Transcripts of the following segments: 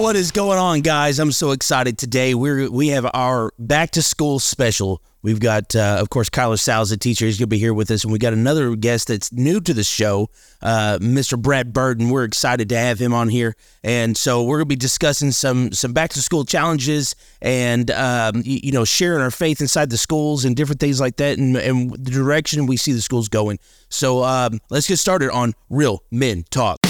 What is going on, guys? I'm so excited today. We're we have our back to school special. We've got, uh, of course, Kyler Sowell's a teacher. He's going to be here with us, and we got another guest that's new to the show, uh, Mr. Brad Burdin. We're excited to have him on here, and so we're going to be discussing some some back to school challenges and um, you, you know sharing our faith inside the schools and different things like that, and, and the direction we see the schools going. So um, let's get started on Real Men Talk.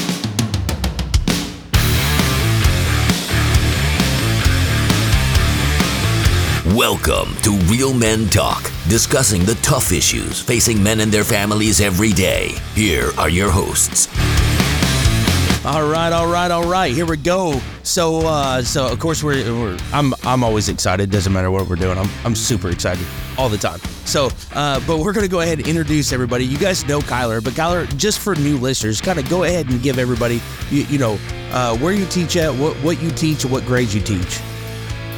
Welcome to Real Men Talk, discussing the tough issues facing men and their families every day. Here are your hosts. All right, all right, all right. Here we go. So, uh, so of course we're, we're I'm I'm always excited. Doesn't matter what we're doing. I'm I'm super excited all the time. So, uh, but we're gonna go ahead and introduce everybody. You guys know Kyler, but Kyler, just for new listeners, kind of go ahead and give everybody, you, you know, uh, where you teach at, what what you teach, what grades you teach.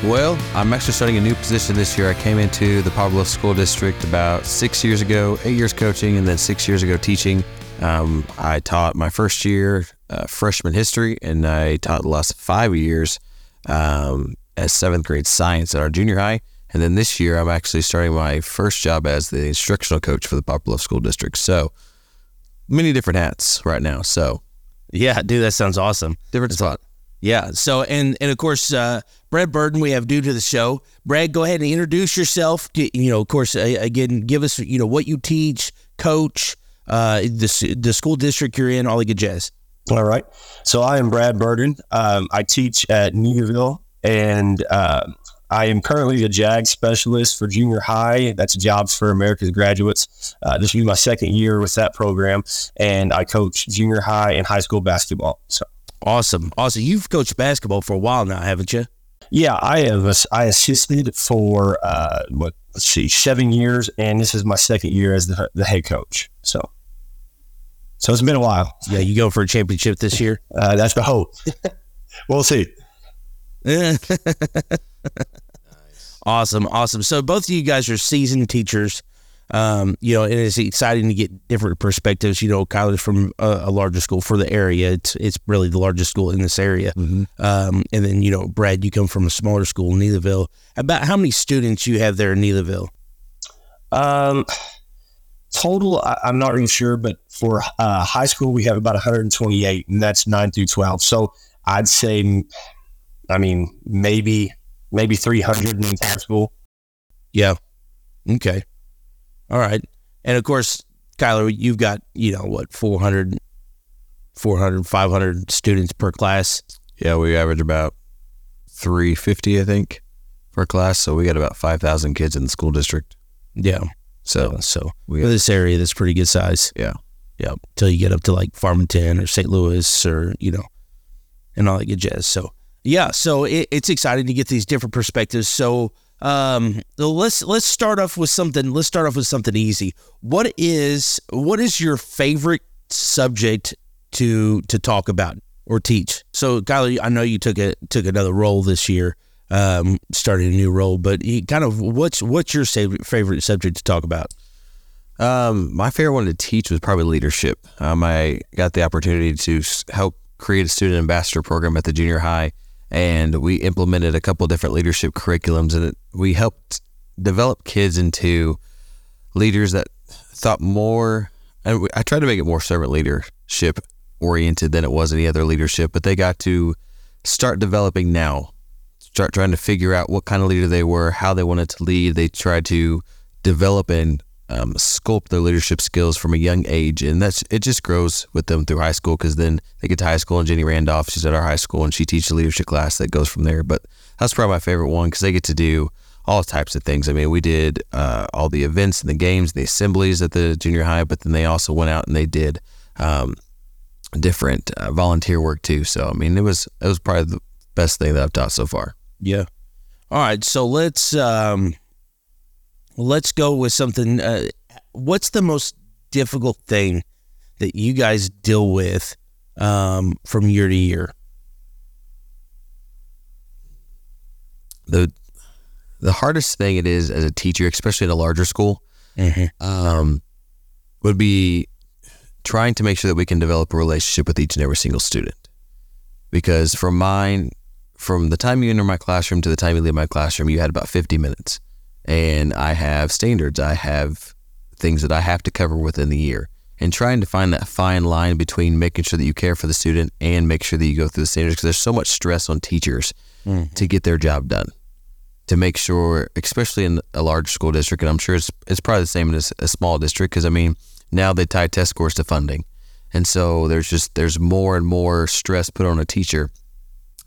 Well, I'm actually starting a new position this year. I came into the Poplar Bluff School District about six years ago, eight years coaching, and then six years ago teaching. Um, I taught my first year uh, freshman history, and I taught the last five years um, as seventh grade science at our junior high. And then this year, I'm actually starting my first job as the instructional coach for the Poplar Bluff School District. So many different hats right now. So Yeah, dude, that sounds awesome. different spot. Yeah. So, and and of course, uh, Brad Burdin, we have due to the show. Brad, go ahead and introduce yourself. You know, of course, again, give us you know what you teach, coach, uh, the the school district you're in, all the good jazz. All right. So I am Brad Burdin. Um, I teach at Neelyville, and uh, I am currently a JAG specialist for junior high. That's Jobs for America's Graduates. Uh, this will be my second year with that program, and I coach junior high and high school basketball. So Awesome, awesome. You've coached basketball for a while now, haven't you? yeah, I have I assisted for uh, what let's see seven years, and this is my second year as the, the head coach. So so it's been a while. Yeah, you go for a championship this year. Uh, that's the hope. we'll see. Awesome, awesome. So both of you guys are seasoned teachers. Um, you know, and it's exciting to get different perspectives. You know, Kyler's from a, a larger school for the area. It's it's really the largest school in this area. Um, and then you know, Brad, you come from a smaller school in Neelyville. About how many students you have there in Neelyville? Um, total, I, I'm not really sure, but for uh, high school, we have about 128, and that's nine through 12. So I'd say, I mean, maybe maybe 300 in entire school. Yeah. Okay. All right. And of course, Kyler, you've got, you know, what, 400, 400, 500 students per class. Yeah, we average about 350, I think, per class. So we got about 5,000 kids in the school district. Yeah. So So we for this area, that's pretty good size. Yeah. Yeah. Until you get up to like Farmington or St. Louis or, you know, and all that good jazz. So, yeah. So it, it's exciting to get these different perspectives. So, um, let's let's start off with something. Let's start off with something easy. What is what is your favorite subject to to talk about or teach? So, Kyler, I know you took a took another role this year, um, started a new role, but you kind of what's what's your favorite favorite subject to talk about? Um, my favorite one to teach was probably leadership. Um, I got the opportunity to help create a student ambassador program at the junior high, and we implemented a couple different leadership curriculums, and it, we helped develop kids into leaders that thought more. And I tried to make it more servant leadership oriented than it was any other leadership, but they got to start developing now. Start trying to figure out what kind of leader they were, how they wanted to lead. They tried to develop and um, sculpt their leadership skills from a young age, and that's it. Just grows with them through high school because then they get to high school, and Jenny Randolph, she's at our high school, and she teaches a leadership class that goes from there. But that's probably my favorite one because they get to do all types of things. I mean, we did uh, all the events and the games, and the assemblies at the junior high, but then they also went out and they did um, different uh, volunteer work too. So I mean, it was it was probably the best thing that I've taught so far. Yeah. All right. So let's um, let's go with something. Uh, what's the most difficult thing that you guys deal with um, from year to year? the The hardest thing it is as a teacher, especially in a larger school, um, would be trying to make sure that we can develop a relationship with each and every single student. Because from mine, from the time you enter my classroom to the time you leave my classroom, you had about 50 minutes. And I have standards. I have things that I have to cover within the year. And trying to find that fine line between making sure that you care for the student and make sure that you go through the standards because there's so much stress on teachers mm-hmm. to get their job done. To make sure, especially in a large school district, and I'm sure it's, it's probably the same in a, a small district because I mean, now they tie test scores to funding. And so there's just there's more and more stress put on a teacher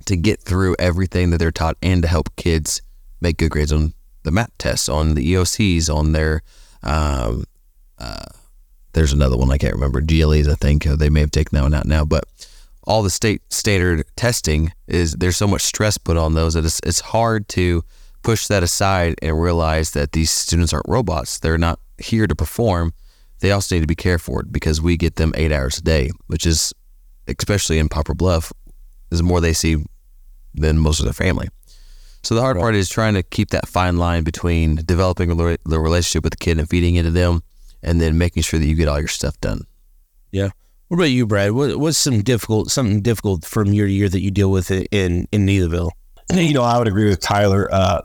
to get through everything that they're taught and to help kids make good grades on the math tests, on the EOCs, on their um, uh, there's another one I can't remember GLEs I think they may have taken that one out now, but all the state standard testing is there's so much stress put on those that it's, it's hard to push that aside and realize that these students aren't robots. They're not here to perform. They also need to be cared for because we get them eight hours a day, which is especially in Poplar Bluff, is more they see than most of their family. So the hard right. part is trying to keep that fine line between developing the relationship with the kid and feeding into them, and then making sure that you get all your stuff done. Yeah. What about you, Brad? What, what's some difficult something difficult from year to year that you deal with in in Neelyville? You know, I would agree with Kyler. Uh,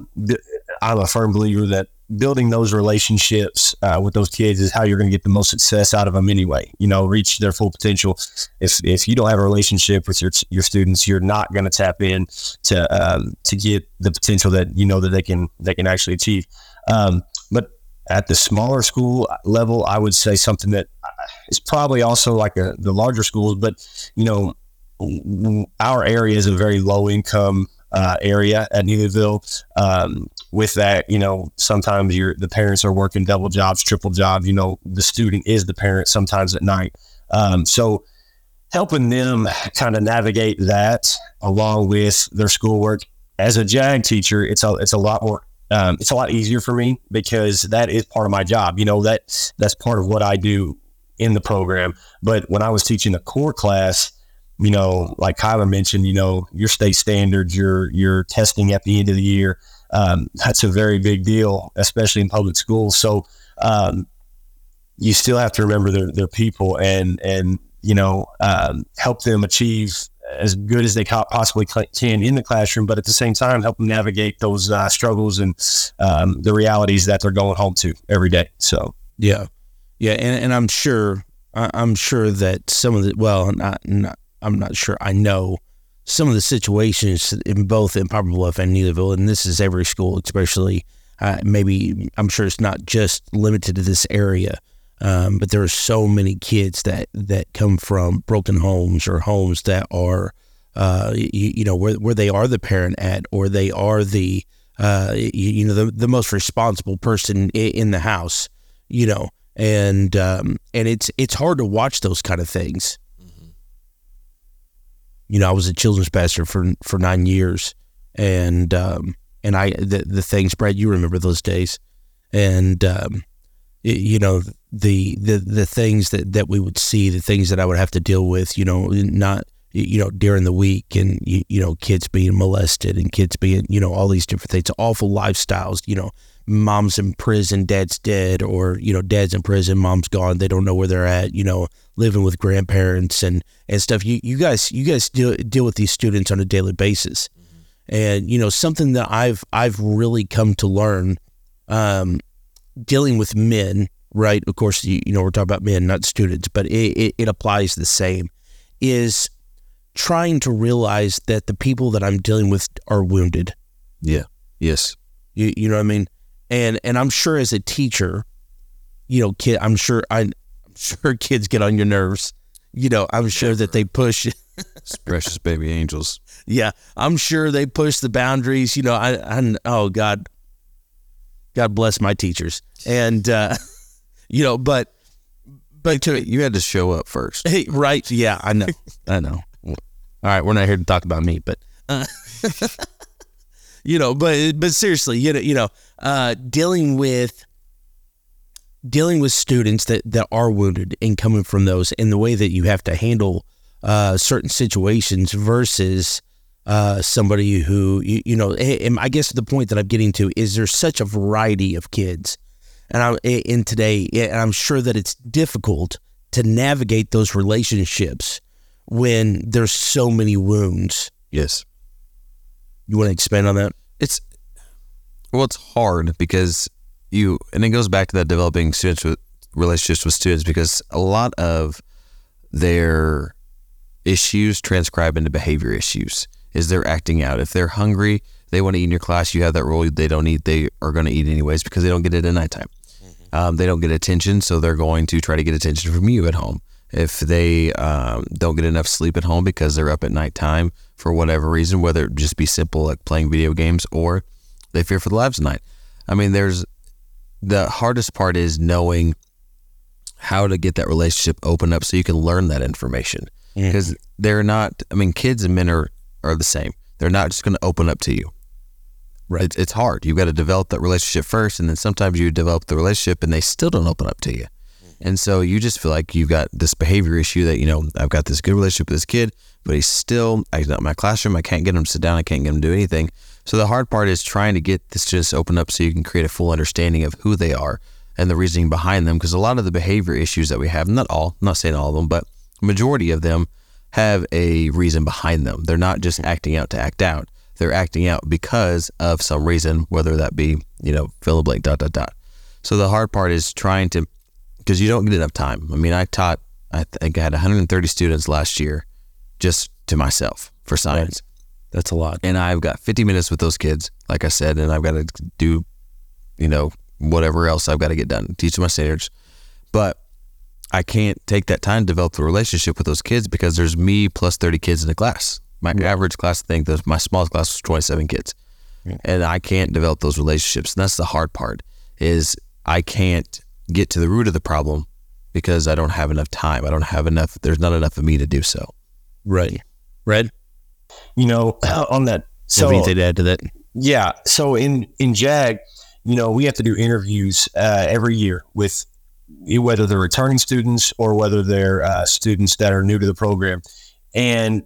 I'm a firm believer that building those relationships uh, with those kids is how you're going to get the most success out of them anyway. You know, reach their full potential. If if you don't have a relationship with your your students, you're not going to tap in to um, to get the potential that you know that they can they can actually achieve. Um, but at the smaller school level, I would say something that is probably also like a, the larger schools, but you know, our area is a very low income uh, area at Neelyville. Um, with that, you know, sometimes you the parents are working double jobs, triple jobs. You know, the student is the parent sometimes at night. Um, so helping them kind of navigate that along with their schoolwork as a JAG teacher, it's a it's a lot more um, it's a lot easier for me because that is part of my job. You know that that's part of what I do in the program. But when I was teaching a core class, you know, like Kyler mentioned, you know, your state standards, your your testing at the end of the year, um, that's a very big deal, especially in public schools. So um, you still have to remember their, their people and and you know um, help them achieve as good as they possibly can in the classroom, but at the same time help them navigate those uh, struggles and um, the realities that they're going home to every day. So yeah, yeah, and, and I'm sure I'm sure that some of the well, not, not I'm not sure I know some of the situations in both in Poplar Bluff and Neelyville, and this is every school, especially uh, maybe I'm sure it's not just limited to this area, um, but there are so many kids that that come from broken homes or homes that are, uh, you, you, know, where where they are the parent at, or they are the, uh, you, you, know, the the most responsible person in the house, you know, and um, and it's it's hard to watch those kind of things you know, I was a children's pastor for for nine years, and um, and I the the things, Brad, you remember those days, and um, it, you know the the the things that that we would see, the things that I would have to deal with, you know, not you know during the week, and you, you know kids being molested and kids being you know all these different things, awful lifestyles, you know, mom's in prison, dad's dead, or you know, dad's in prison, mom's gone, they don't know where they're at, you know, living with grandparents and and stuff. You you guys you guys deal deal with these students on a daily basis, mm-hmm. and you know something that I've I've really come to learn, um, dealing with men. Right, of course, you, you know we're talking about men, not students, but it, it, it applies the same. Is trying to realize that the people that I'm dealing with are wounded. Yeah. Yes. You, you know what I mean? and and I'm sure as a teacher, you know, kid, I'm sure I, I'm sure kids get on your nerves. You know, I'm sure that they push. precious baby angels. Yeah, I'm sure they push the boundaries. You know, I, I oh God, God bless my teachers, and uh, you know, but but to you had to show up first, hey, right? Yeah, I know, I know. All right, we're not here to talk about me, but. Uh, you know, but but seriously, you know, you know, uh, dealing with dealing with students that that are wounded and coming from those, and the way that you have to handle uh, certain situations versus uh, somebody who you, you know. I guess the point that I'm getting to is there's such a variety of kids, and I in today, and I'm sure that it's difficult to navigate those relationships when there's so many wounds. Yes You want to expand on that? It's well, it's hard because you, and it goes back to that developing students with relationships with students because a lot of their issues transcribe into behavior issues. Is they're acting out. If they're hungry, they want to eat in your class. You have that rule. They don't eat. They are going to eat anyways because they don't get it at nighttime. Um, they don't get attention, so they're going to try to get attention from you at home. If they um, don't get enough sleep at home because they're up at nighttime for whatever reason, whether it just be simple like playing video games or they fear for the lives of night. I mean, there's the hardest part is knowing how to get that relationship open up so you can learn that information because they're not. I mean, kids and men are are the same. They're not just going to open up to you. Right. It's, it's hard. You've got to develop that relationship first, and then sometimes you develop the relationship and they still don't open up to you. And so you just feel like you've got this behavior issue that, you know, I've got this good relationship with this kid, but he's still, he's not in my classroom. I can't get him to sit down. I can't get him to do anything. So the hard part is trying to get this to open up so you can create a full understanding of who they are and the reasoning behind them. Because a lot of the behavior issues that we have, not all, I'm not saying all of them, but majority of them have a reason behind them. They're not just acting out to act out. They're acting out because of some reason, whether that be, you know, fill in the blank, dot, dot, dot. So the hard part is trying to, because you don't get enough time. I mean, I taught, I think I had 130 students last year just to myself for science. That's a lot. And I've got 50 minutes with those kids, like I said, and I've got to do, you know, whatever else I've got to get done, teach them my standards. But I can't take that time to develop the relationship with those kids because there's me plus 30 kids in the class. My average class, I think my smallest class was 27 kids. And I can't develop those relationships. And that's the hard part is I can't get to the root of the problem because I don't have enough time. I don't have enough, there's not enough of me to do so. Right. Red? You know, on that. So, So anything to add to that? Yeah. So in in JAG, you know, we have to do interviews uh, every year with whether they're returning students or whether they're uh, students that are new to the program, and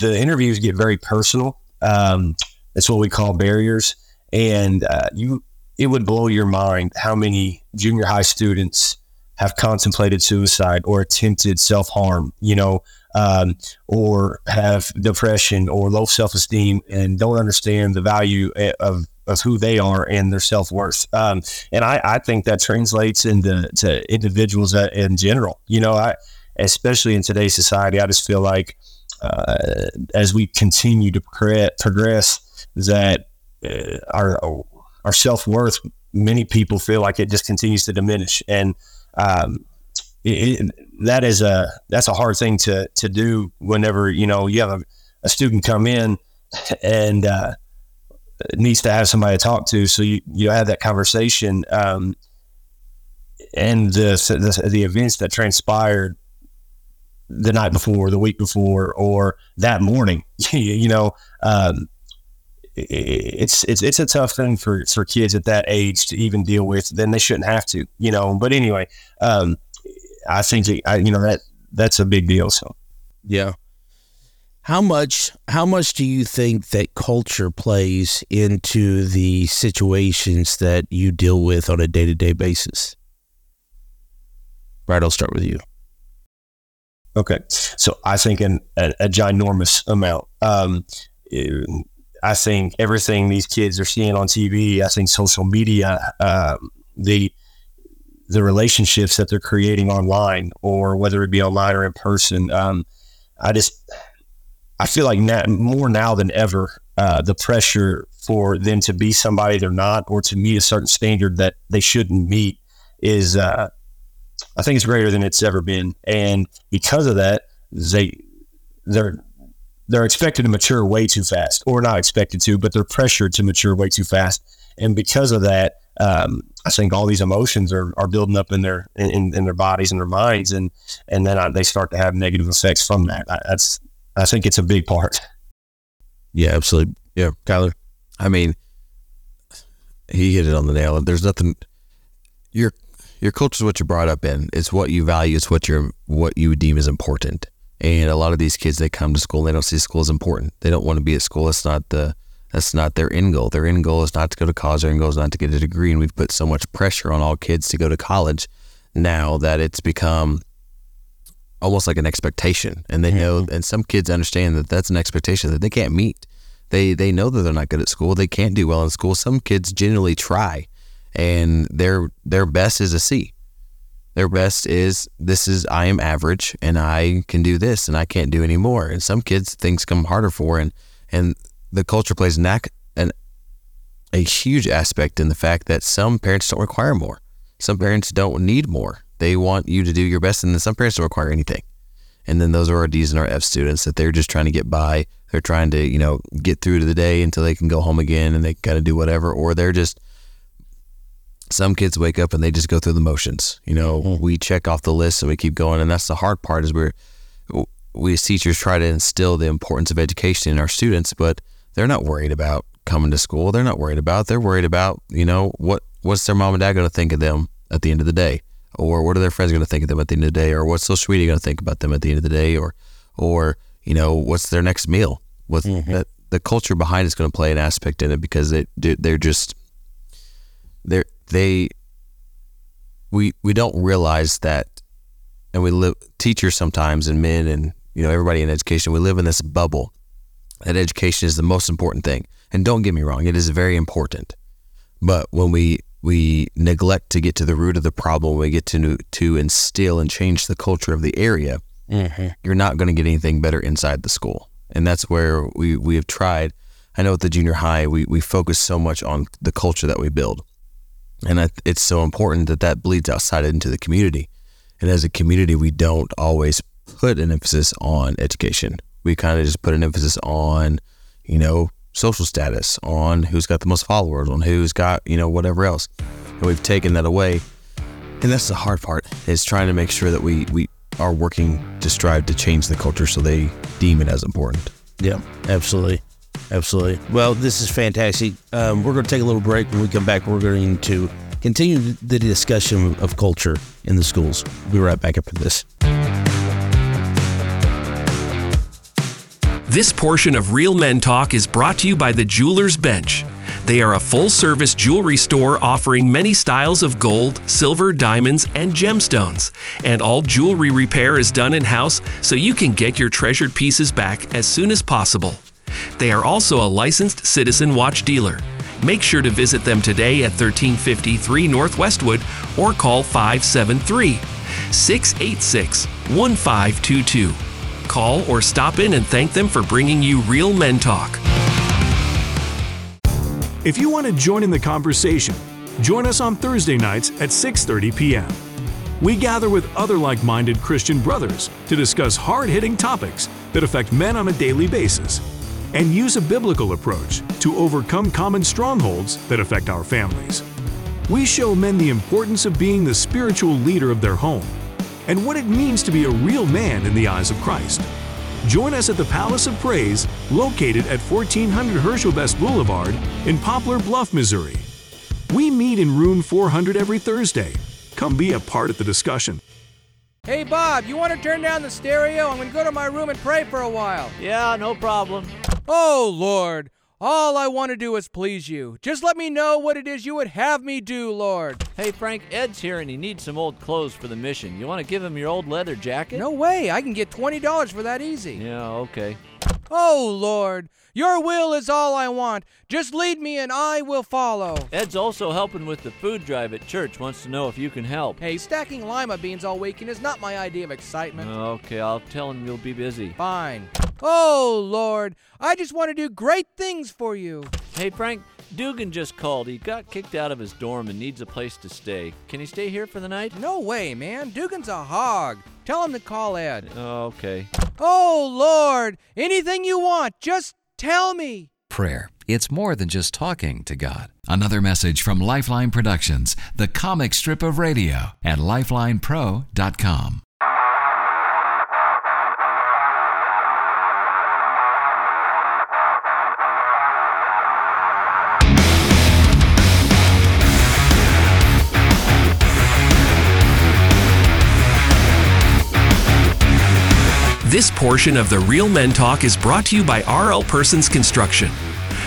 the interviews get very personal. Um, that's what we call barriers, and uh, you it would blow your mind how many junior high students have contemplated suicide or attempted self harm. You know, um, or have depression or low self esteem and don't understand the value eh, of, of who they are and their self worth. Um, and I, I think that translates into to individuals in general. You know, I especially in today's society, I just feel like uh, as we continue to progress, progress that uh, our our self worth, many people feel like it just continues to diminish and. Um, it, it- that is a that's a hard thing to to do whenever you know you have a, a student come in and uh, needs to have somebody to talk to so you you have that conversation um, and the, the the events that transpired the night before the week before or that morning you know um, it's it's it's a tough thing for for kids at that age to even deal with then they shouldn't have to you know but anyway um, I think it- I, you know that that's a big deal. So Yeah. How much how much do you think that culture plays into the situations that you deal with on a day-to-day basis? Right, I'll start with you. okay, so I think an, a, a ginormous amount. Um, eh, I think everything these kids are seeing on TV. I think social media, um, the the relationships that they're creating online, or whether it be online or in person. Um, I just I feel like now, more now than ever, uh, the pressure for them to be somebody they're not, or to meet a certain standard that they shouldn't meet, is uh, I think it's greater than it's ever been. And because of that, they they're they're expected to mature way too fast, or not expected to, but they're pressured to mature way too fast. And because of that, um, I think all these emotions are, are building up in their in, in their bodies and their minds, and and then I, they start to have negative effects from that. I, that's I think it's a big part. Yeah, absolutely. Yeah, Kyler. I mean, he hit it on the nail. There's nothing. Your your culture is what you're brought up in. It's what you value. It's what you're what you deem is important. And a lot of these kids, they come to school and they don't see school as important. They don't want to be at school. That's not the that's not their end goal. Their end goal is not to go to college. Their end goal is not to get a degree. And we've put so much pressure on all kids to go to college now that it's become almost like an expectation. And they know, mm-hmm. and some kids understand that that's an expectation that they can't meet. They they know that they're not good at school. They can't do well in school. Some kids genuinely try, and their their best is a C. Their best is this is I am average and I can do this and I can't do any more. And some kids things come harder for and and the culture plays an, an a huge aspect in the fact that some parents don't require more. Some parents don't need more. They want you to do your best, and then some parents don't require anything. And then those are our D's and our F students that they're just trying to get by. They're trying to, you know, get through to the day until they can go home again and they got to do whatever. Or they're just, some kids wake up and they just go through the motions. You know, mm-hmm. we check off the list and we keep going. And that's the hard part is we're, we as teachers try to instill the importance of education in our students, but they're not worried about coming to school. They're not worried about. They're worried about, you know, what what's their mom and dad going to think of them at the end of the day, or what are their friends going to think of them at the end of the day, or what's social media going to think about them at the end of the day, or or you know, what's their next meal? What mm-hmm. that the culture behind it's going to play an aspect in it because they they're just they're they we we don't realize that, and we live teachers sometimes and men and you know everybody in education we live in this bubble that education is the most important thing. And don't get me wrong, it is very important. But when we we neglect to get to the root of the problem, we get to to instill and change the culture of the area, mm-hmm. you're not going to get anything better inside the school. And that's where we, we have tried. I know at the junior high, we, we focus so much on the culture that we build. And it's so important that that bleeds outside into the community. And as a community, we don't always put an emphasis on education we kind of just put an emphasis on, you know, social status, on who's got the most followers, on who's got, you know, whatever else. And we've taken that away. And that's the hard part is trying to make sure that we, we are working to strive to change the culture so they deem it as important. Yeah, absolutely. Absolutely. Well, this is fantastic. Um, we're going to take a little break. When we come back, we're going to continue the discussion of culture in the schools. We'll be right back after this. This portion of Real Men Talk is brought to you by the Jeweler's Bench. They are a full service jewelry store offering many styles of gold, silver, diamonds, and gemstones. And all jewelry repair is done in house so you can get your treasured pieces back as soon as possible. They are also a licensed Citizen Watch dealer. Make sure to visit them today at 1353 Northwestwood or call 573 686 1522 call, or stop in and thank them for bringing you Real Men Talk. If you want to join in the conversation, join us on Thursday nights at 6:30 p.m. We gather with other like-minded Christian brothers to discuss hard-hitting topics that affect men on a daily basis and use a biblical approach to overcome common strongholds that affect our families. We show men the importance of being the spiritual leader of their home and what it means to be a real man in the eyes of Christ. Join us at the Palace of Praise, located at 1400 Herschel Best Boulevard in Poplar Bluff, Missouri. We meet in room 400 every Thursday. Come be a part of the discussion. Hey, Bob, you want to turn down the stereo? I'm going to go to my room and pray for a while. Yeah, no problem. Oh, Lord. All I want to do is please you. Just let me know what it is you would have me do, Lord. Hey, Frank, Ed's here and he needs some old clothes for the mission. You want to give him your old leather jacket? No way. I can get $20 for that easy. Yeah, okay. Oh, Lord. Your will is all I want. Just lead me and I will follow. Ed's also helping with the food drive at church. Wants to know if you can help. Hey, stacking lima beans all weekend is not my idea of excitement. Okay, I'll tell him you'll be busy. Fine. Oh, Lord, I just want to do great things for you. Hey, Frank, Dugan just called. He got kicked out of his dorm and needs a place to stay. Can he stay here for the night? No way, man. Dugan's a hog. Tell him to call Ed. Okay. Oh, Lord, anything you want, just tell me. Prayer. It's more than just talking to God. Another message from Lifeline Productions, the comic strip of radio at lifelinepro.com. This portion of the Real Men Talk is brought to you by RL Persons Construction.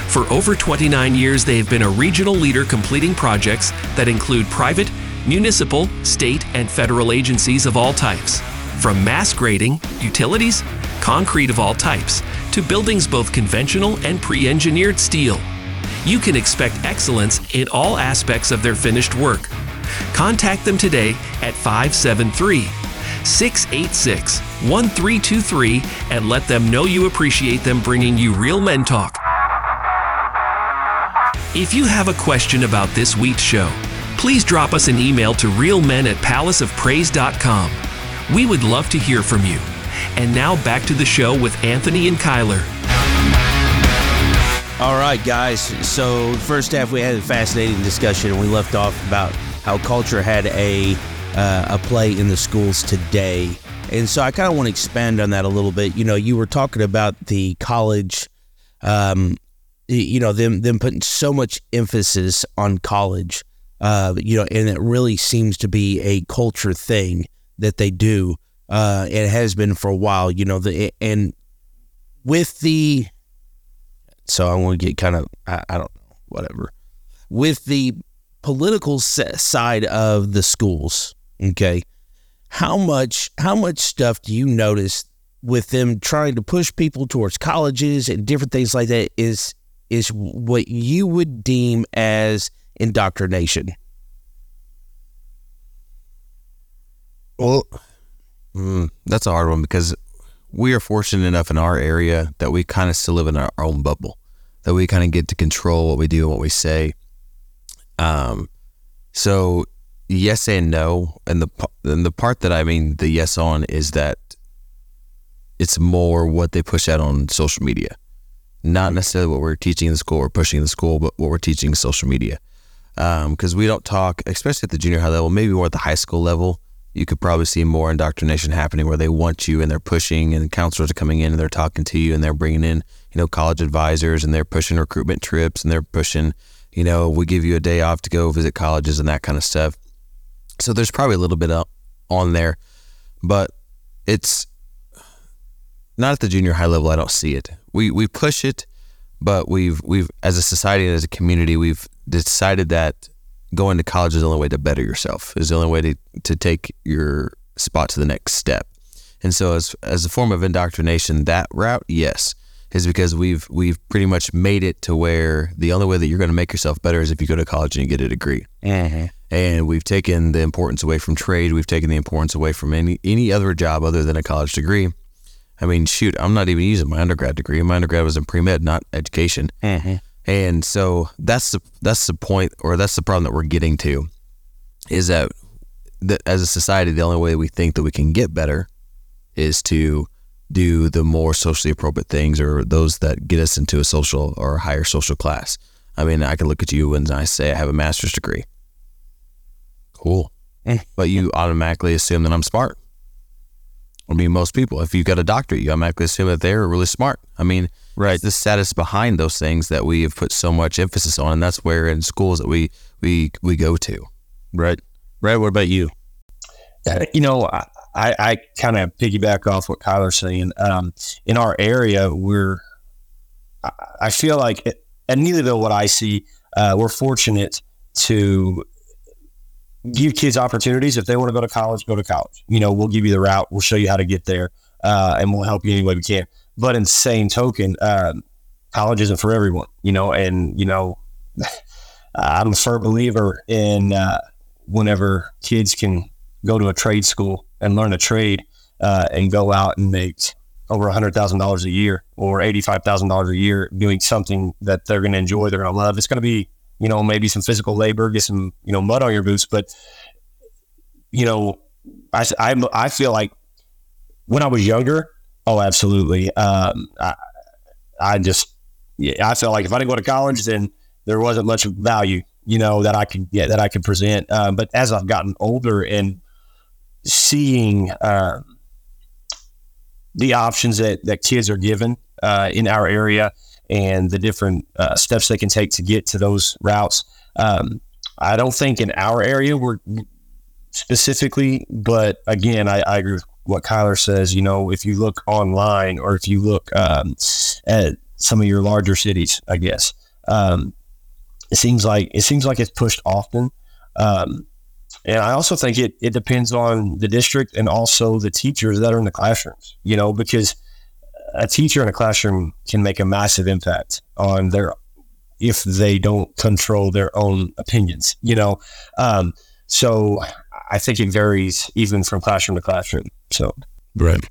For over 29 years, they have been a regional leader completing projects that include private, municipal, state, and federal agencies of all types. From mass grading, utilities, concrete of all types, to buildings both conventional and pre engineered steel. You can expect excellence in all aspects of their finished work. Contact them today at 573 686 1323 and let them know you appreciate them bringing you Real Men Talk. If you have a question about this week's show, please drop us an email to realmen at palaceofpraise.com. We would love to hear from you. And now back to the show with Anthony and Kyler. All right, guys. So first half we had a fascinating discussion, and we left off about how culture had a uh, a play in the schools today, and so I kind of want to expand on that a little bit. You know, you were talking about the college, um, you know, them them putting so much emphasis on college, uh, you know, and it really seems to be a culture thing that they do. Uh, it has been for a while, you know, the and with the so I want to get kind of I, I don't know whatever with the political side of the schools. Okay, how much how much stuff do you notice with them trying to push people towards colleges and different things like that is is what you would deem as indoctrination? Well, mm, that's a hard one because we are fortunate enough in our area that we kind of still live in our own bubble, that we kind of get to control what we do and what we say. Um, so yes and no, and the and the part that I mean the yes on is that it's more what they push out on social media, not necessarily what we're teaching in the school or pushing in the school, but what we're teaching social media. Because um, we don't talk, especially at the junior high level, maybe more at the high school level you could probably see more indoctrination happening where they want you and they're pushing and counselors are coming in and they're talking to you and they're bringing in you know college advisors and they're pushing recruitment trips and they're pushing you know we give you a day off to go visit colleges and that kind of stuff so there's probably a little bit up on there but it's not at the junior high level i don't see it we we push it but we've we've as a society and as a community we've decided that going to college is the only way to better yourself. Is the only way to, to take your spot to the next step. And so, as as a form of indoctrination, that route, yes, is because we've we've pretty much made it to where the only way that you're going to make yourself better is if you go to college and you get a degree. Mm-hmm. And we've taken the importance away from trade. We've taken the importance away from any any other job other than a college degree. I mean, shoot, I'm not even using my undergrad degree. My undergrad was in pre med, not education. Mm-hmm. And so that's the that's the point, or that's the problem that we're getting to, is that, that as a society, the only way we think that we can get better is to do the more socially appropriate things, or those that get us into a social or higher social class. I mean, I can look at you and I say I have a master's degree. Cool, eh. but you automatically assume that I'm smart. I mean, most people, if you've got a doctorate, you automatically assume that they're really smart. I mean, right. the status behind those things that we have put so much emphasis on, and that's where in schools that we we we go to. Right. Right. What about you? You know, I, I kind of piggyback off what Kyler's saying. Um, in our area, we're, I feel like, it, and neither though what I see, uh, we're fortunate to give kids opportunities. If they want to go to college, go to college. You know, we'll give you the route. We'll show you how to get there, uh, and we'll help you any way we can. But in the same token, um, college isn't for everyone. You know, and you know, I'm a firm believer in uh, whenever kids can go to a trade school and learn a trade uh, and go out and make over $100,000 a year or $85,000 a year doing something that they're going to enjoy, they're going to love. It's going to be you know, maybe some physical labor, get some, you know, mud on your boots. But, you know, I, I, I feel like when I was younger, oh, absolutely. Um, I, I just, yeah, I felt like if I didn't go to college, then there wasn't much value, you know, that I could, yeah, that I could present. Um, but as I've gotten older and seeing, uh, the options that, that kids are given uh, in our area, and the different uh, steps they can take to get to those routes. Um, I don't think in our area we're specifically, but again, I, I, agree with what Kyler says. You know, if you look online or if you look um, at some of your larger cities, I guess um, it seems like it seems like it's pushed often. Um, and I also think it it depends on the district and also the teachers that are in the classrooms. You know, because a teacher in a classroom can make a massive impact on their if they don't control their own opinions. You know, um, so I think it varies even from classroom to classroom. So right.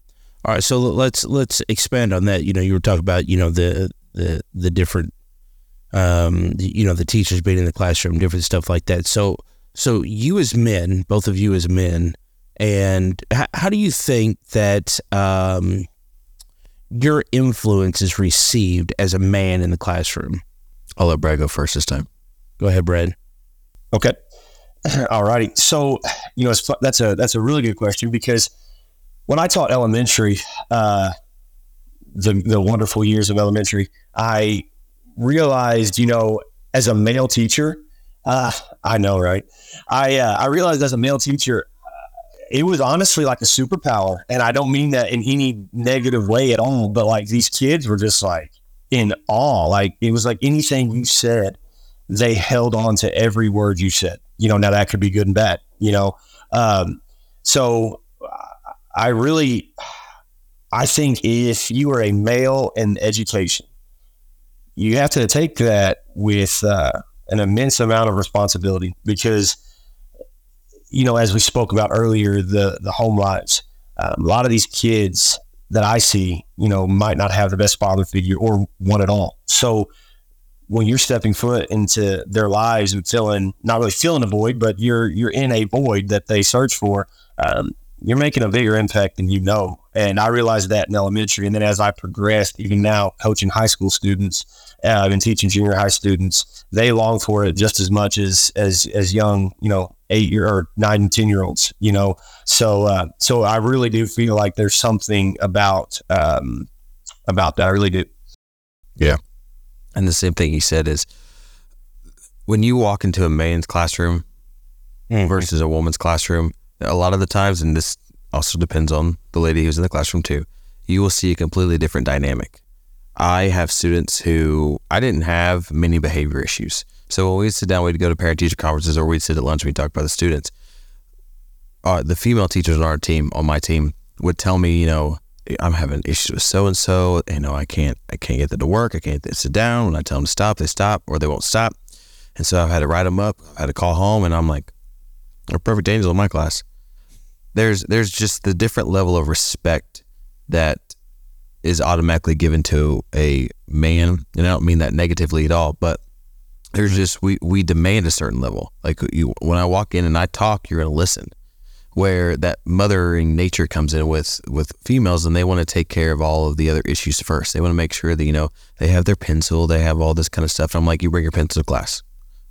All right, so let's let's expand on that. You know, you were talking about you know the the the different, um, you know, the teachers being in the classroom, different stuff like that. So so you as men, both of you as men, and how, how do you think that um, your influence is received as a man in the classroom? I'll let Brad go first this time. Go ahead, Brad. Okay. All righty. So you know, that's a that's a really good question because when I taught elementary, uh, the the wonderful years of elementary, I realized, you know, as a male teacher, uh, I know, right? I uh, I realized as a male teacher, it was honestly like a superpower, and I don't mean that in any negative way at all. But like these kids were just like in awe. Like it was like anything you said, they held on to every word you said. You know, now that could be good and bad. You know, um, so I really, I think if you are a male in education, you have to take that with uh, an immense amount of responsibility because, you know, as we spoke about earlier, the the home lives. Um, a lot of these kids that I see, you know, might not have the best father figure or one at all. So when you're stepping foot into their lives and filling, not really filling a void, but you're you're in a void that they search for. Um, you're making a bigger impact than you know. And I realized that in elementary. And then as I progressed, even now coaching high school students, uh, I've been teaching junior high students, they long for it just as much as, as, as young, you know, eight year or nine and 10 year olds, you know? So, uh, so I really do feel like there's something about, um, about that. I really do. Yeah. And the same thing he said is when you walk into a man's classroom mm-hmm. versus a woman's classroom, a lot of the times, and this also depends on the lady who's in the classroom too, you will see a completely different dynamic. I have students who I didn't have many behavior issues. So when we sit down, we'd go to parent teacher conferences or we'd sit at lunch and we'd talk about the students. Uh, the female teachers on our team, on my team, would tell me, you know, I'm having issues with so and so. You know, I can't, I can't get them to work. I can't sit down. When I tell them to stop, they stop, or they won't stop. And so I've had to write them up. I had to call home, and I'm like, "They're perfect angels in my class." there's there's just the different level of respect that is automatically given to a man, and I don't mean that negatively at all, but there's just we we demand a certain level. Like you, when I walk in and I talk, you're gonna listen. Where that mothering nature comes in with with females, and they want to take care of all of the other issues first. They want to make sure that you know they have their pencil, they have all this kind of stuff. And I'm like, you bring your pencil to class.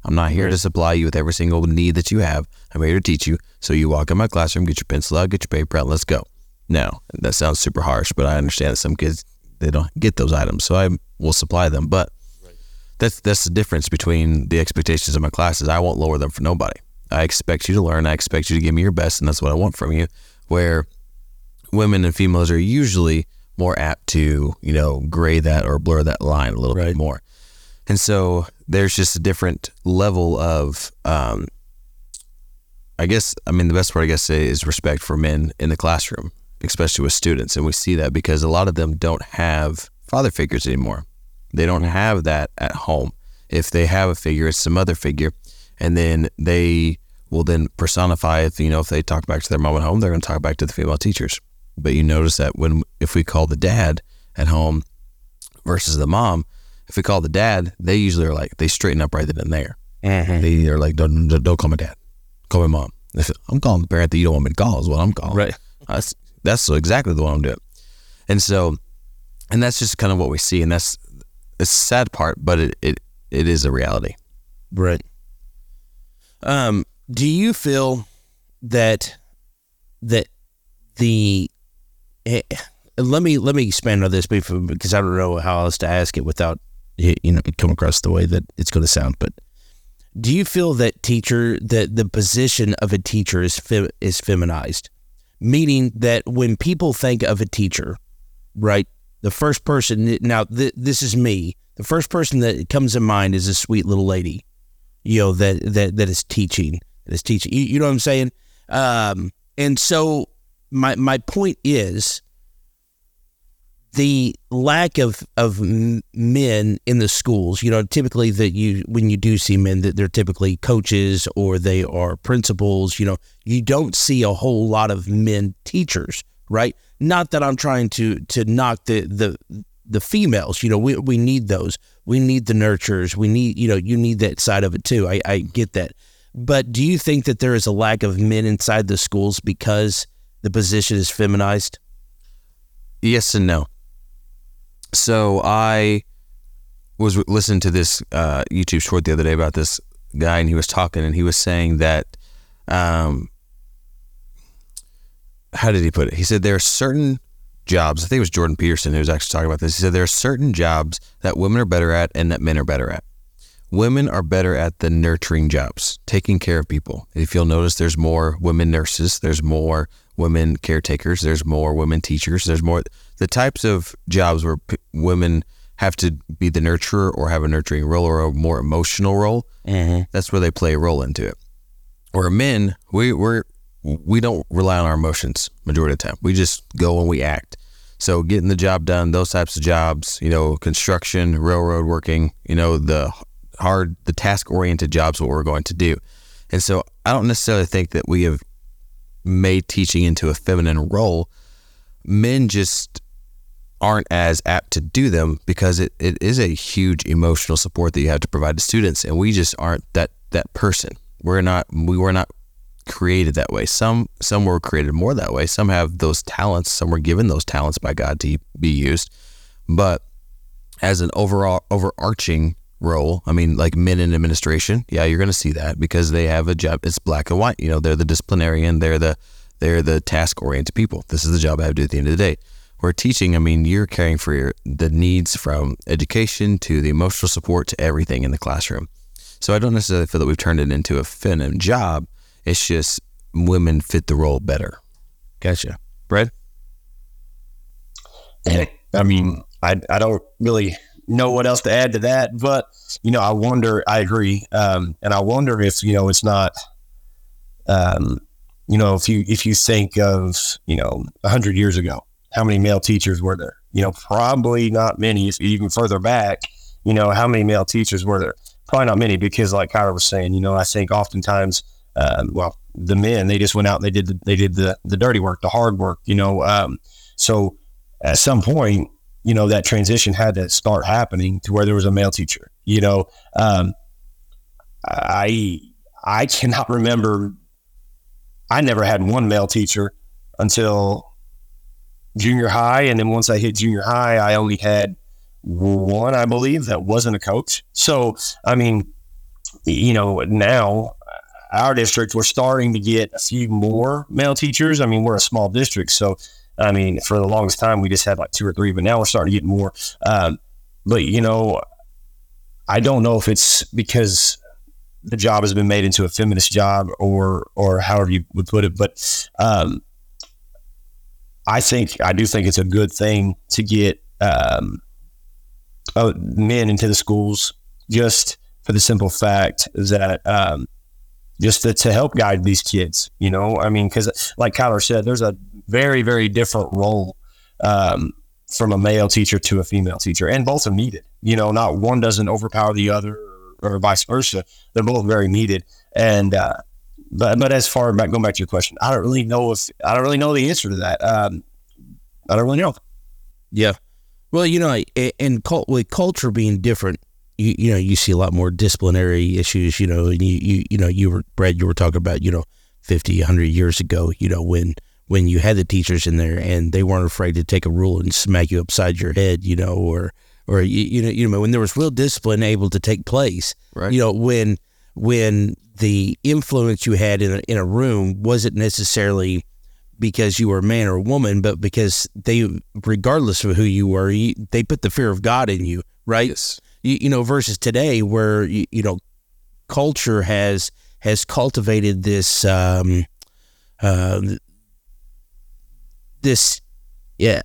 I'm not here to supply you with every single need that you have. I'm here to teach you. So you walk in my classroom, get your pencil out, get your paper out, let's go. Now, that sounds super harsh, but I understand that some kids they don't get those items, so I will supply them. But that's that's the difference between the expectations of my classes. I won't lower them for nobody. I expect you to learn. I expect you to give me your best, and that's what I want from you. Where women and females are usually more apt to, you know, gray that or blur that line a little right. bit more. And so there's just a different level of, um, I guess, I mean, the best part I guess is respect for men in the classroom, especially with students. And we see that because a lot of them don't have father figures anymore. They don't have that at home. If they have a figure, it's some other figure. And then they will then personify it. You know, if they talk back to their mom at home, they're going to talk back to the female teachers. But you notice that when, if we call the dad at home versus the mom, if we call the dad, they usually are like they straighten up right then and there. Mm-hmm. They are like, don't, don't call my dad, call my mom. I'm calling the parent that you don't want me to call is what I'm calling. Right. That's that's exactly the one I'm doing. And so, and that's just kind of what we see, and that's a sad part, but it it, it is a reality. Right. Um. Do you feel that that the eh, let me let me expand on this before, because I don't know how else to ask it without you know come across the way that it's going to sound. But do you feel that teacher that the position of a teacher is is feminized, meaning that when people think of a teacher, right, the first person now th- this is me. The first person that comes in mind is a sweet little lady, you know that that that is teaching and his teaching. You, you know what I'm saying? Um, and so my my point is the lack of of men in the schools. You know, typically that you when you do see men that they're typically coaches or they are principals. You know, you don't see a whole lot of men teachers, right? Not that I'm trying to to knock the the the females. You know, we we need those. We need the nurturers. We need you know you need that side of it too. I, I get that. But do you think that there is a lack of men inside the schools because the position is feminized? Yes and no. So I was listening to this uh, YouTube short the other day about this guy, and he was talking, and he was saying that, um, how did he put it? He said there are certain jobs. I think it was Jordan Peterson who was actually talking about this. He said there are certain jobs that women are better at and that men are better at. Women are better at the nurturing jobs, taking care of people. If you'll notice, there's more women nurses, there's more women caretakers, there's more women teachers, there's more the types of jobs where p- women have to be the nurturer or have a nurturing role or a more emotional role. Mm-hmm. That's where they play a role into it. Where men, we we're we don't rely on our emotions majority of the time. We just go and we act. So getting the job done, those types of jobs, you know, construction, railroad working, you know, the hard, the task oriented jobs, what we're going to do. And so I don't necessarily think that we have made teaching into a feminine role. Men just aren't as apt to do them because it, it is a huge emotional support that you have to provide to students. And we just aren't that, that person. We're not, we were not created that way. Some some were created more that way. Some have those talents. Some were given those talents by God to be used. But as an overall overarching role, I mean, like men in administration, yeah, you're going to see that because they have a job. It's black and white. You know, they're the disciplinarian. They're the they're the task oriented people. This is the job I have to do at the end of the day. Where teaching, I mean, you're caring for your, the needs from education to the emotional support to everything in the classroom. So I don't necessarily feel that we've turned it into a feminine job it's just women fit the role better. Gotcha. Brad? I mean, I, I don't really know what else to add to that, but, you know, I wonder, I agree. Um, and I wonder if, you know, it's not, um, you know, if you, if you think of, you know, a hundred years ago, how many male teachers were there? You know, probably not many, if even further back, you know, how many male teachers were there? Probably not many because like Kyler was saying, you know, I think oftentimes, um, well, the men they just went out and they did the, they did the the dirty work, the hard work, you know. Um, so at some point, you know, that transition had to start happening to where there was a male teacher. You know, um, I I cannot remember. I never had one male teacher until junior high, and then once I hit junior high, I only had one, I believe, that wasn't a coach. So, I mean, you know, now our district, we're starting to get a few more male teachers. I mean, we're a small district, so I mean, for the longest time, we just had like two or three, but now we're starting to get more. Um, but you know, I don't know if it's because the job has been made into a feminist job or or however you would put it, but um, I think I do think it's a good thing to get um, uh, men into the schools just for the simple fact that um, just to, to help guide these kids. You know, I mean, because like Kyler said, there's a very, very different role um, from a male teacher to a female teacher, and both are needed. You know, not one doesn't overpower the other, or, vice versa. They're both very needed. And uh, but but as far back going back to your question, I don't really know if I don't really know the answer to that. Um, I don't really know. Yeah. Well, you know, and with culture being different, you you know you see a lot more disciplinary issues you know and you you, you know you were Brad you were talking about you know 50 100 years ago you know when when you had the teachers in there and they weren't afraid to take a rule and smack you upside your head you know or or you, you know you know when there was real discipline able to take place right you know when when the influence you had in a, in a room wasn't necessarily because you were a man or a woman, but because they, regardless of who you were, you, they put the fear of God in you, right? Yes you, you know, versus today where you, you know culture has has cultivated this um, uh, this yeah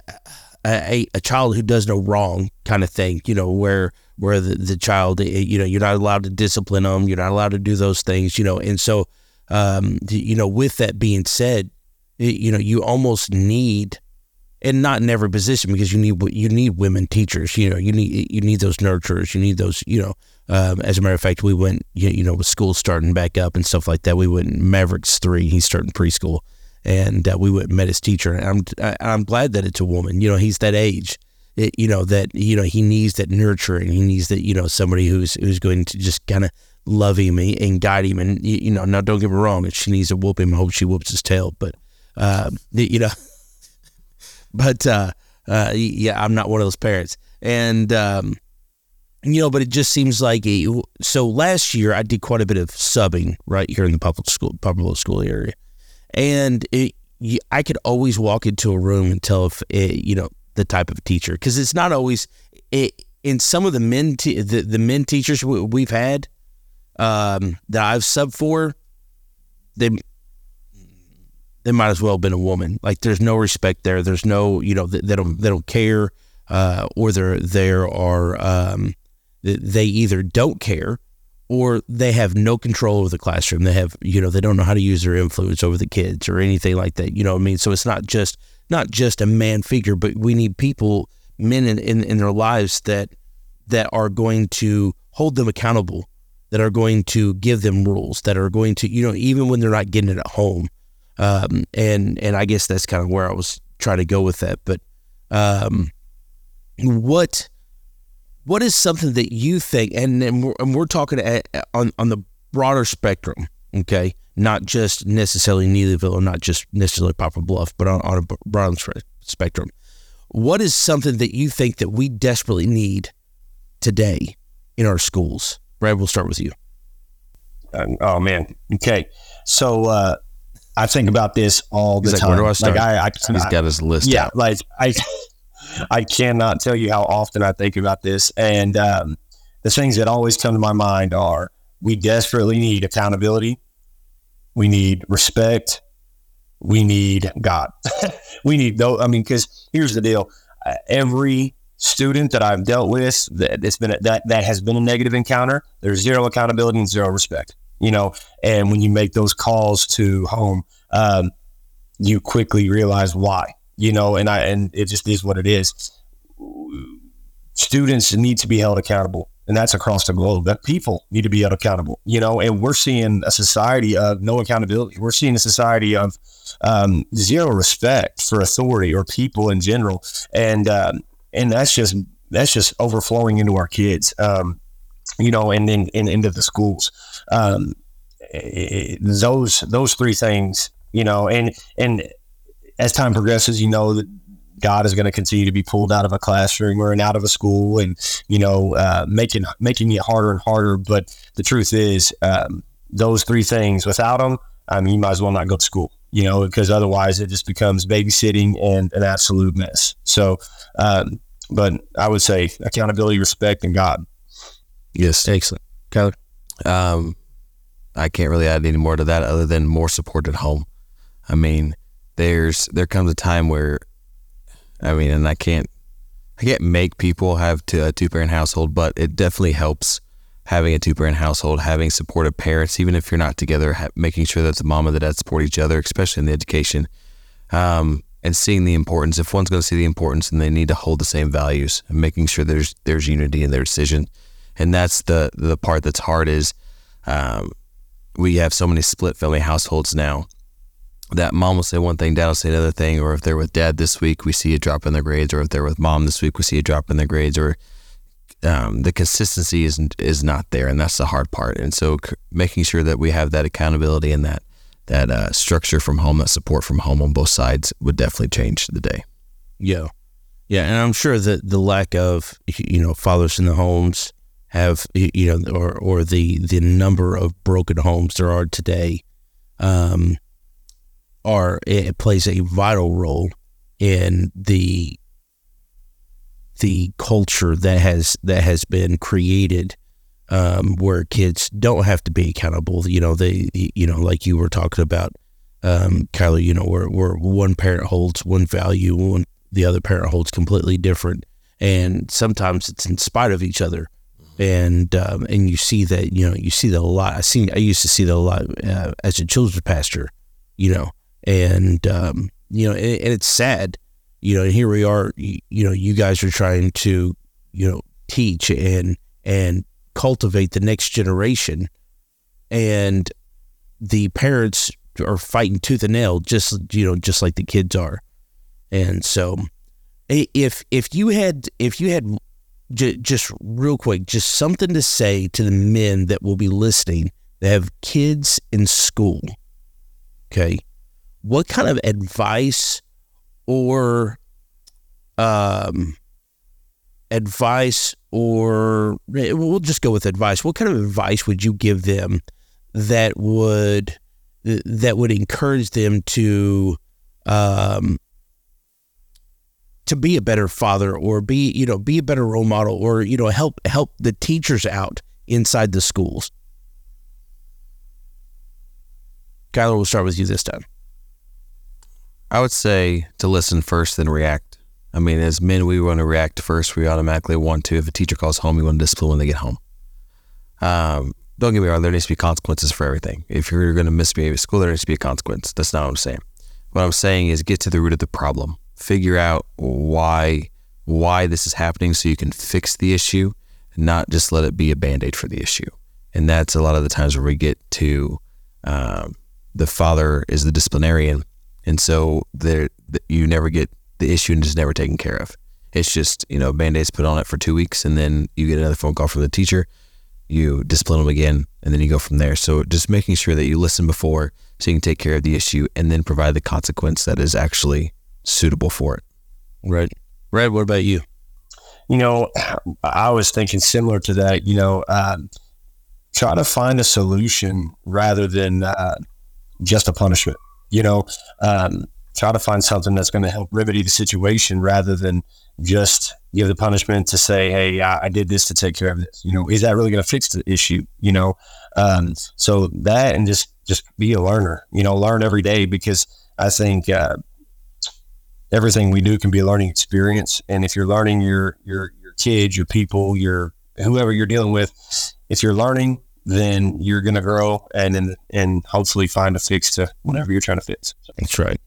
a, a child who does no wrong kind of thing you know where where the, the child you know you're not allowed to discipline them you're not allowed to do those things you know and so um, you know, with that being said, you know, you almost need, and not in every position because you need you need women teachers. You know, you need you need those nurturers. You need those. You know, um, as a matter of fact, we went. You know, with school starting back up and stuff like that, we went Mavericks three. He's starting preschool, and uh, we went met his teacher. And I'm I'm glad that it's a woman. You know, he's that age. It, you know that you know he needs that nurturing. He needs that you know somebody who's who's going to just kind of love him and guide him. And you know, now don't get me wrong, if she needs to whoop him, I hope she whoops his tail. But uh, you know, but uh, uh, yeah, I'm not one of those parents. And um, you know, but it just seems like a, so. Last year, I did quite a bit of subbing right here in the public school, public school area, and it, I could always walk into a room and tell if it, you know the type of teacher because it's not always it, in some of the men te- the, the men teachers we've had um, that I've subbed for, they they might as well have been a woman. Like there's no respect there. There's no you know they, they don't they don't care, uh, or there there are um, they either don't care or they have no control over the classroom. They have you know they don't know how to use their influence over the kids or anything like that. You know what I mean? So it's not just not just a man figure, but we need people, men in, in, in their lives that that are going to hold them accountable that are going to give them rules that are going to you know even when they're not getting it at home um, and and I guess that's kind of where I was trying to go with that but um, what what is something that you think and, and, we're, and we're talking at, on on the broader spectrum okay not just necessarily Neelyville or not just necessarily Poplar Bluff but on, on a broader spectrum what is something that you think that we desperately need today in our schools Brad, we'll start with you. Uh, oh man. Okay. So uh, I think about this all the He's time. Like, where do I start? Like I, I, He's got his list. Yeah. out. Like I, I cannot tell you how often I think about this, and um, the things that always come to my mind are: we desperately need accountability, we need respect, we need God, we need though. I mean, because here's the deal: uh, every student that I've dealt with that it's been a, that that has been a negative encounter, there's zero accountability and zero respect. You know, and when you make those calls to home, um, you quickly realize why. You know, and I and it just is what it is. Students need to be held accountable, and that's across the globe. That people need to be held accountable. You know, and we're seeing a society of no accountability. We're seeing a society of um, zero respect for authority or people in general, and um, and that's just that's just overflowing into our kids, um, you know, and then and, into the schools. Um, it, those those three things, you know, and and as time progresses, you know that God is going to continue to be pulled out of a classroom or and out of a school, and you know, uh, making making it harder and harder. But the truth is, um, those three things, without them, I mean, you might as well not go to school you know, because otherwise it just becomes babysitting and an absolute mess. So, um, but I would say accountability, respect, and God. Yes. Excellent. Kyler? Um, I can't really add any more to that other than more support at home. I mean, there's there comes a time where, I mean, and I can't, I can't make people have to a two parent household, but it definitely helps having a two parent household, having supportive parents, even if you're not together, ha- making sure that the mom and the dad support each other, especially in the education, um, and seeing the importance. If one's going to see the importance, and they need to hold the same values, and making sure there's there's unity in their decision, and that's the the part that's hard is. Um, we have so many split family households now that mom will say one thing, dad will say another thing, or if they're with dad this week, we see a drop in their grades, or if they're with mom this week, we see a drop in their grades, or um, the consistency isn't is not there, and that's the hard part. And so, c- making sure that we have that accountability and that that uh, structure from home, that support from home on both sides, would definitely change the day. Yeah, yeah, and I'm sure that the lack of you know fathers in the homes have you know or or the the number of broken homes there are today, um, are it plays a vital role in the the culture that has that has been created um, where kids don't have to be accountable. You know, they you know like you were talking about, um, Kyler. You know, where where one parent holds one value, one the other parent holds completely different, and sometimes it's in spite of each other. And um, and you see that you know you see that a lot. I seen I used to see that a lot uh, as a children's pastor, you know, and um, you know, and, and, it's sad, you know. And here we are, you, you know, you guys are trying to you know teach and and cultivate the next generation, and the parents are fighting tooth and nail, just you know, just like the kids are, and so if if you had if you had j- just real quick, just something to say to the men that will be listening that have kids in school. Okay. What kind of advice or um, advice or we'll just go with advice. What kind of advice would you give them that would that would encourage them to um, to be a better father or be you know be a better role model or you know help help the teachers out inside the schools. Kyler we'll start with you this time. I would say to listen first then react. I mean as men we want to react first. We automatically want to. If a teacher calls home we want to discipline when they get home. Um, don't get me wrong. There needs to be consequences for everything. If you're going to misbehave at school there needs to be a consequence. That's not what I'm saying. What I'm saying is get to the root of the problem figure out why why this is happening so you can fix the issue not just let it be a band-aid for the issue. And that's a lot of the times where we get to um, the father is the disciplinarian and so there you never get the issue and it's never taken care of. It's just you know band-aids put on it for two weeks and then you get another phone call from the teacher you discipline them again and then you go from there. So just making sure that you listen before so you can take care of the issue and then provide the consequence that is actually suitable for it. Right. Brad, what about you? You know, I was thinking similar to that. You know, um, try to find a solution rather than uh, just a punishment. You know, um, try to find something that's going to help remedy the situation rather than just give the punishment to say, "Hey, I, I did this to take care of this." You know, is that really going to fix the issue? You know, um, so that and just just be a learner. You know, learn every day because I think uh, everything we do can be a learning experience. And if you're learning your your your kids, your people, your whoever you're dealing with, if you're learning, then you're going to grow and and and hopefully find a fix to whatever you're trying to fix. That's right.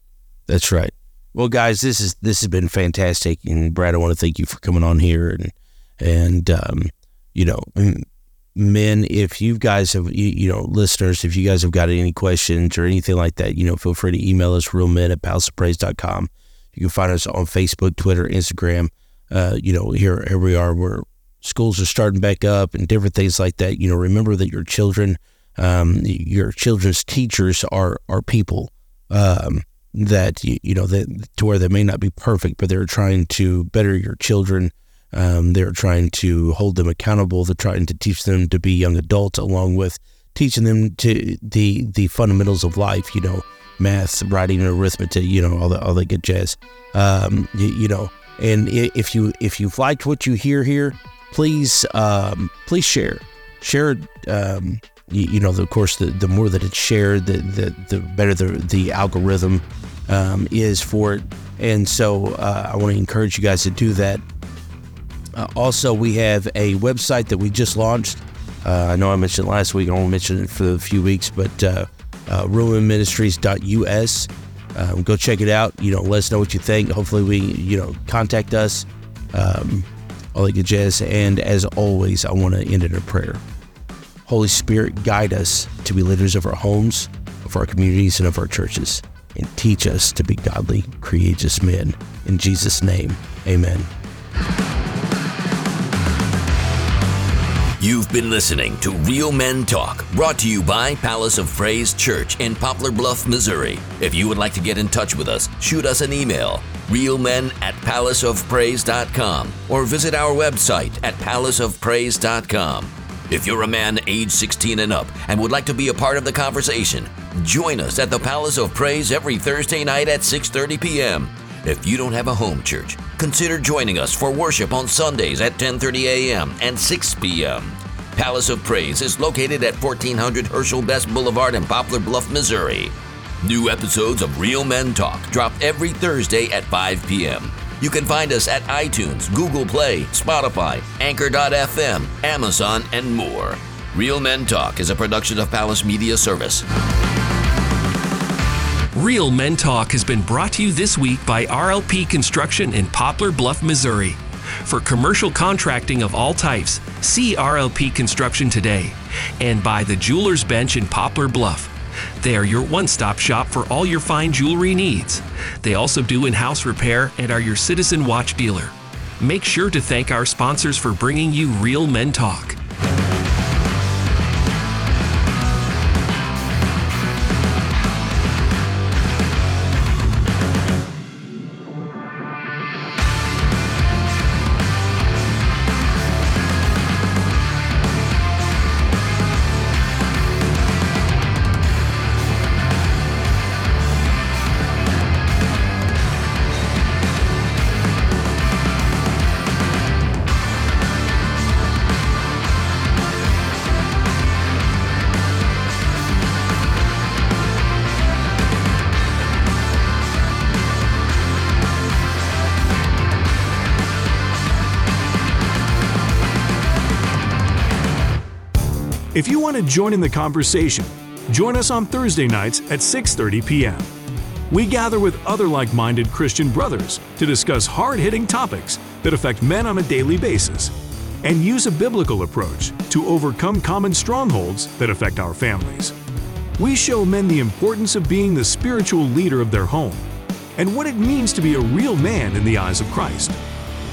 That's right. Well, guys, this is this has been fantastic, and Brad, I want to thank you for coming on here and and um, you know, men, if you guys have you, you, know listeners, if you guys have got any questions or anything like that, you know, feel free to email us realmen at palacesofpraise.com. You can find us on Facebook, Twitter, Instagram. Uh, you know, here, here we are where schools are starting back up and different things like that. You know, remember that your children, um, your children's teachers are are people um, that you, you know that to where they may not be perfect, but they're trying to better your children. Um, they're trying to hold them accountable. They're trying to teach them to be young adults, along with teaching them to the the fundamentals of life. You know, math, writing, and arithmetic. You know, all the all the good jazz. Um, you, you, know, and if you if you've liked what you hear here, please um, please share share. Um, you, you, know, of course, the, the more that it's shared, the the, the better the the algorithm um, is for it. And so, uh, I want to encourage you guys to do that. Uh, also, we have a website that we just launched. Uh, I know I mentioned last week. I won't mention it for a few weeks, but uh, uh, Um, go check it out. You know, let us know what you think. Hopefully, we you know contact us. Um, all that good jazz. And as always, I want to end it in a prayer. Holy Spirit, guide us to be leaders of our homes, of our communities, and of our churches, and teach us to be godly, courageous men. In Jesus' name, Amen. You've been listening to Real Men Talk, brought to you by Palace of Praise Church in Poplar Bluff, Missouri. If you would like to get in touch with us, shoot us an email, realmen at palaceofpraise.com, or visit our website at palaceofpraise.com. If you're a man age 16 and up and would like to be a part of the conversation, join us at the Palace of Praise every Thursday night at 6:30 p.m. If you don't have a home church, consider joining us for worship on Sundays at 10:30 a.m. and 6 p.m. Palace of Praise is located at 1400 Herschel Best Boulevard in Poplar Bluff, Missouri. New episodes of Real Men Talk drop every Thursday at 5 p.m. You can find us at iTunes, Google Play, Spotify, Anchor.fm, Amazon, and more. Real Men Talk is a production of Palace Media Service. Real Men Talk has been brought to you this week by RLP Construction in Poplar Bluff, Missouri. For commercial contracting of all types, see RLP Construction today. And by the Jeweler's Bench in Poplar Bluff. They are your one stop shop for all your fine jewelry needs. They also do in house repair and are your Citizen Watch dealer. Make sure to thank our sponsors for bringing you Real Men Talk. Want to join in the conversation, join us on Thursday nights at 6:30 p.m. We gather with other like-minded Christian brothers to discuss hard-hitting topics that affect men on a daily basis and use a biblical approach to overcome common strongholds that affect our families. We show men the importance of being the spiritual leader of their home and what it means to be a real man in the eyes of Christ.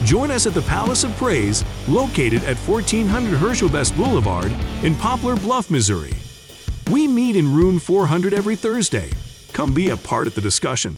Join us at the Palace of Praise, located at 1400 Herschel Best Boulevard in Poplar Bluff, Missouri. We meet in room 400 every Thursday. Come be a part of the discussion.